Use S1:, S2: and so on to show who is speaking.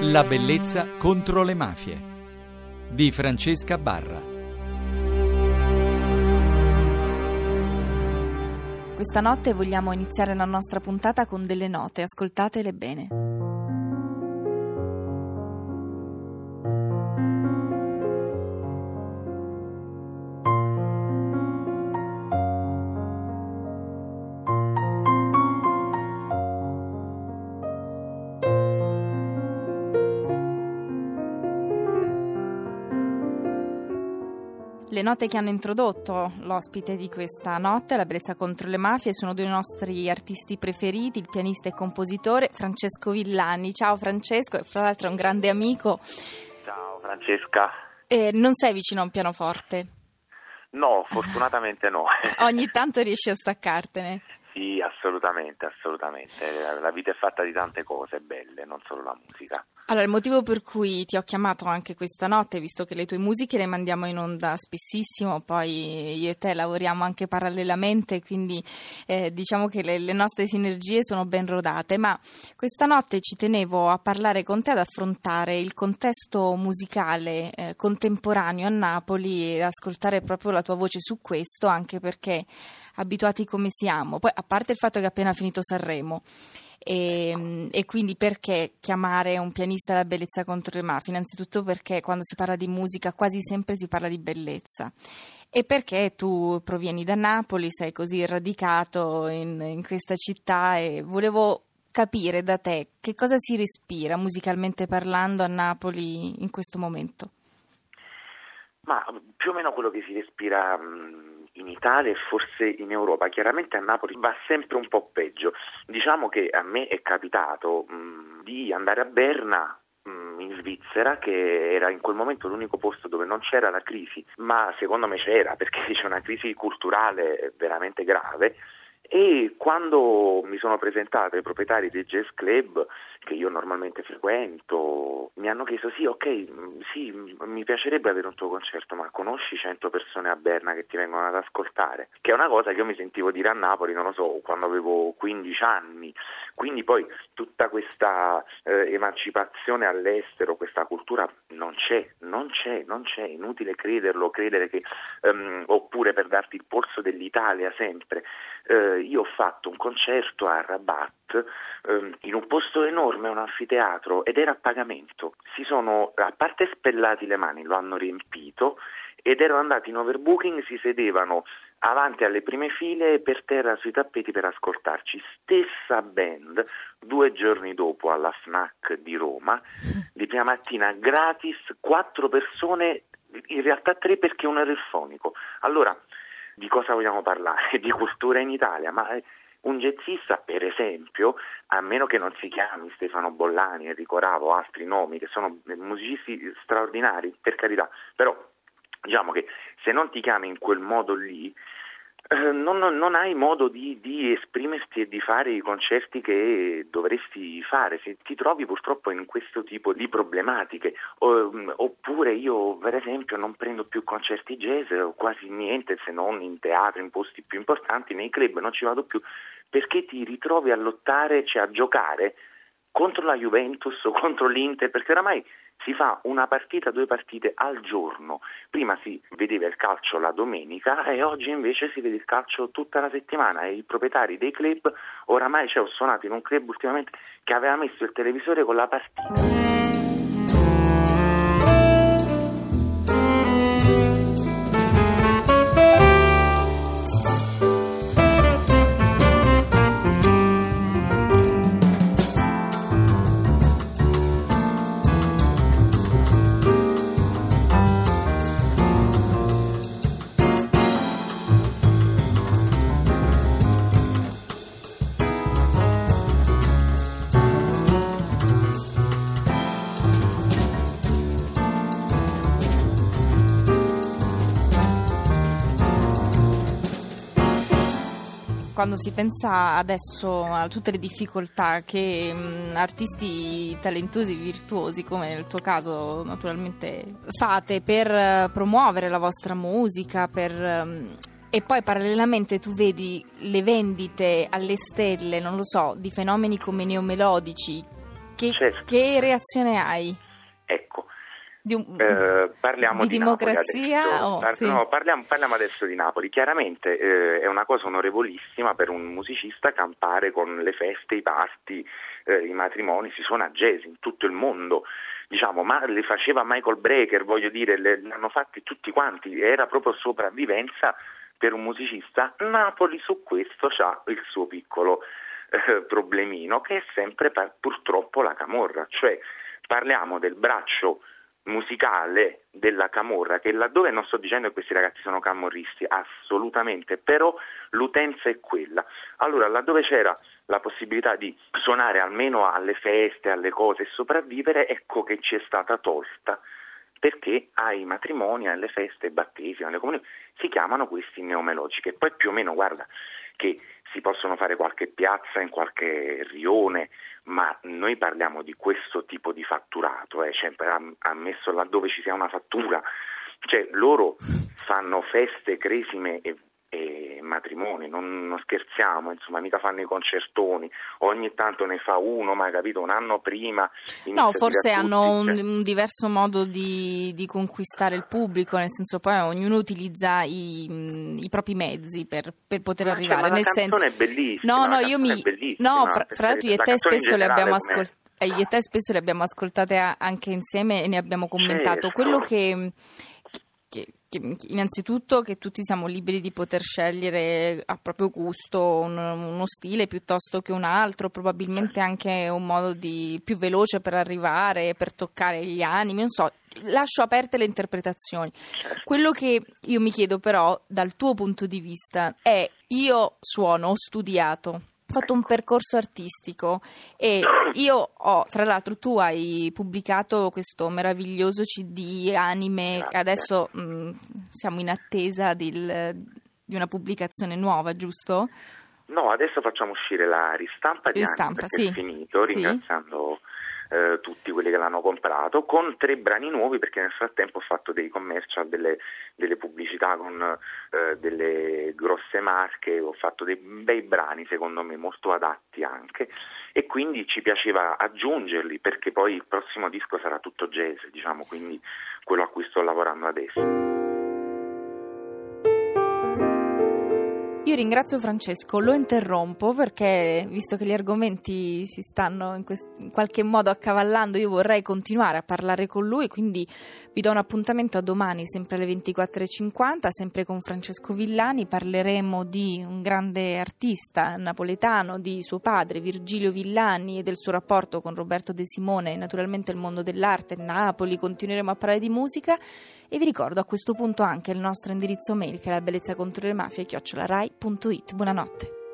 S1: La bellezza contro le mafie di Francesca Barra.
S2: Questa notte vogliamo iniziare la nostra puntata con delle note, ascoltatele bene. Le note che hanno introdotto l'ospite di questa notte, La bellezza contro le mafie, sono due nostri artisti preferiti, il pianista e compositore Francesco Villani. Ciao Francesco, e fra l'altro è un grande amico.
S3: Ciao Francesca.
S2: Eh, non sei vicino a un pianoforte?
S3: No, fortunatamente no.
S2: Ogni tanto riesci a staccartene.
S3: Sì, assolutamente, assolutamente. La vita è fatta di tante cose belle, non solo la musica.
S2: Allora, il motivo per cui ti ho chiamato anche questa notte, visto che le tue musiche le mandiamo in onda spessissimo, poi io e te lavoriamo anche parallelamente, quindi eh, diciamo che le, le, nostre sinergie sono ben rodate, ma questa notte ci tenevo a parlare con te, ad affrontare il contesto musicale eh, contemporaneo a Napoli e ascoltare proprio la tua voce su questo, anche perché abituati come siamo, poi a parte il fatto che è appena finito Sanremo, e, e, quindi perché chiamare un pianista la bellezza contro le mafie? Innanzitutto perché quando si parla di musica quasi sempre si parla di bellezza e perché tu provieni da Napoli, sei così radicato in, in questa città e volevo capire da te che cosa si respira musicalmente parlando a Napoli in questo momento.
S3: Ma più o meno quello che si respira in Italia e forse in Europa. Chiaramente a Napoli va sempre un po' peggio. Diciamo che a me è capitato mh, di andare a Berna in Svizzera, che era in quel momento l'unico posto dove non c'era la crisi, ma secondo me c'era perché c'è una crisi culturale veramente grave e quando mi sono presentato ai proprietari del jazz club che io normalmente frequento mi hanno chiesto sì ok sì mi piacerebbe avere un tuo concerto ma conosci 100 persone a Berna che ti vengono ad ascoltare? Che è una cosa che io mi sentivo dire a Napoli non lo so quando avevo 15 anni. Quindi poi tutta questa eh, emancipazione all'estero questa cultura non c'è non c'è non c'è. Inutile crederlo credere che um, oppure per darti il polso dell'Italia sempre. Eh, io ho fatto un concerto a Rabat in un posto enorme, un anfiteatro, ed era a pagamento. Si sono a parte spellati le mani, lo hanno riempito ed erano andati in overbooking, si sedevano avanti alle prime file per terra sui tappeti per ascoltarci. Stessa band, due giorni dopo alla FNAC di Roma, di prima mattina gratis, quattro persone, in realtà tre perché uno era il fonico. Allora, di cosa vogliamo parlare? Di cultura in Italia, ma eh, un jazzista, per esempio, a meno che non si chiami Stefano Bollani, Enrico Ravo, altri nomi che sono musicisti straordinari, per carità, però diciamo che se non ti chiami in quel modo lì, eh, non, non, hai modo di, di, esprimerti e di fare i concerti che dovresti fare, se ti trovi purtroppo in questo tipo di problematiche, o, mm, oppure io per esempio non prendo più concerti jazz, quasi niente se non in teatro, in posti più importanti, nei club non ci vado più perché ti ritrovi a lottare, cioè a giocare contro la Juventus contro l'Inter, perché oramai si fa una partita, due partite al giorno. Prima si vedeva il calcio la domenica e oggi invece si vede il calcio tutta la settimana e i proprietari dei club, oramai cioè, ho suonato in un club ultimamente che aveva messo il televisore con la partita.
S2: Quando si pensa adesso a tutte le difficoltà che mh, artisti talentuosi, virtuosi, come nel tuo caso naturalmente fate per uh, promuovere la vostra musica, per... Um, e poi parallelamente tu vedi le vendite alle stelle, non lo so, di fenomeni come neomelodici Che,
S3: certo.
S2: che reazione hai? Di, un-
S3: eh, parliamo
S2: di
S3: di,
S2: democrazia? Oh,
S3: Par-
S2: sì.
S3: no, parliamo, parliamo adesso di Napoli. Chiaramente eh, è una cosa onorevolissima per un musicista campare con le feste, i party, eh, i matrimoni, si suona jazz in tutto il mondo. Diciamo, ma le faceva Michael Breaker, voglio dire, le, le hanno fatti tutti quanti, era proprio sopravvivenza per un musicista. Napoli su questo ha il suo piccolo eh, problemino, che è sempre pa- purtroppo la camorra, cioè parliamo del braccio musicale della camorra, che laddove non sto dicendo che questi ragazzi sono camorristi, assolutamente, però l'utenza è quella. Allora, laddove c'era la possibilità di suonare almeno alle feste, alle cose e sopravvivere, ecco che ci è stata tolta perché ai matrimoni, alle feste, ai battesimi, alle comunioni si chiamano questi neomelodici, e poi più o meno, guarda, che possono fare qualche piazza in qualche rione, ma noi parliamo di questo tipo di fatturato, eh, cioè, am- ammesso laddove ci sia una fattura, cioè loro fanno feste, cresime e, e matrimoni, non, non scherziamo, insomma, mica fanno i concertoni, ogni tanto ne fa uno, ma hai capito, un anno prima.
S2: No, forse hanno un,
S3: cioè,
S2: un diverso modo di, di conquistare il pubblico, nel senso poi ognuno utilizza i, mh, i propri mezzi per, per poter
S3: Ma cioè,
S2: arrivare.
S3: la
S2: nel senso...
S3: è bellissima,
S2: No, no, io mi... No, fra, fra l'altro io e te spesso le abbiamo ascoltate. io e te spesso le abbiamo ascoltate anche insieme e ne abbiamo commentato.
S3: Certo.
S2: Quello che, che- che- innanzitutto che tutti siamo liberi di poter scegliere a proprio gusto un- uno stile piuttosto che un altro, probabilmente anche un modo di, più veloce per arrivare, per toccare gli animi, non so, lascio aperte le interpretazioni. Quello che io mi chiedo però dal tuo punto di vista è io suono, ho studiato, ho fatto un percorso artistico e io ho, fra l'altro tu hai pubblicato questo meraviglioso CD anime, adesso mh, siamo in attesa del- di una pubblicazione nuova, giusto?
S3: No, adesso facciamo uscire la ristampa di
S2: Ristampa,
S3: perché
S2: sì.
S3: è finito,
S2: Sì.
S3: Eh, tutti quelli che l'hanno comprato, con tre brani nuovi perché nel frattempo ho fatto dei commercial, delle, delle pubblicità con eh, delle grosse marche, ho fatto dei bei brani secondo me molto adatti anche e quindi ci piaceva aggiungerli perché poi il prossimo disco sarà tutto jazz, diciamo, quindi quello a cui sto lavorando adesso.
S2: Ringrazio Francesco, lo interrompo perché visto che gli argomenti si stanno in, quest- in qualche modo accavallando, io vorrei continuare a parlare con lui, quindi vi do un appuntamento a domani, sempre alle 24.50, sempre con Francesco Villani, parleremo di un grande artista napoletano, di suo padre Virgilio Villani e del suo rapporto con Roberto De Simone naturalmente il mondo dell'arte, Napoli, continueremo a parlare di musica e vi ricordo a questo punto anche il nostro indirizzo mail che è la bellezza contro le mafie chiocciolarai.it. Buonanotte.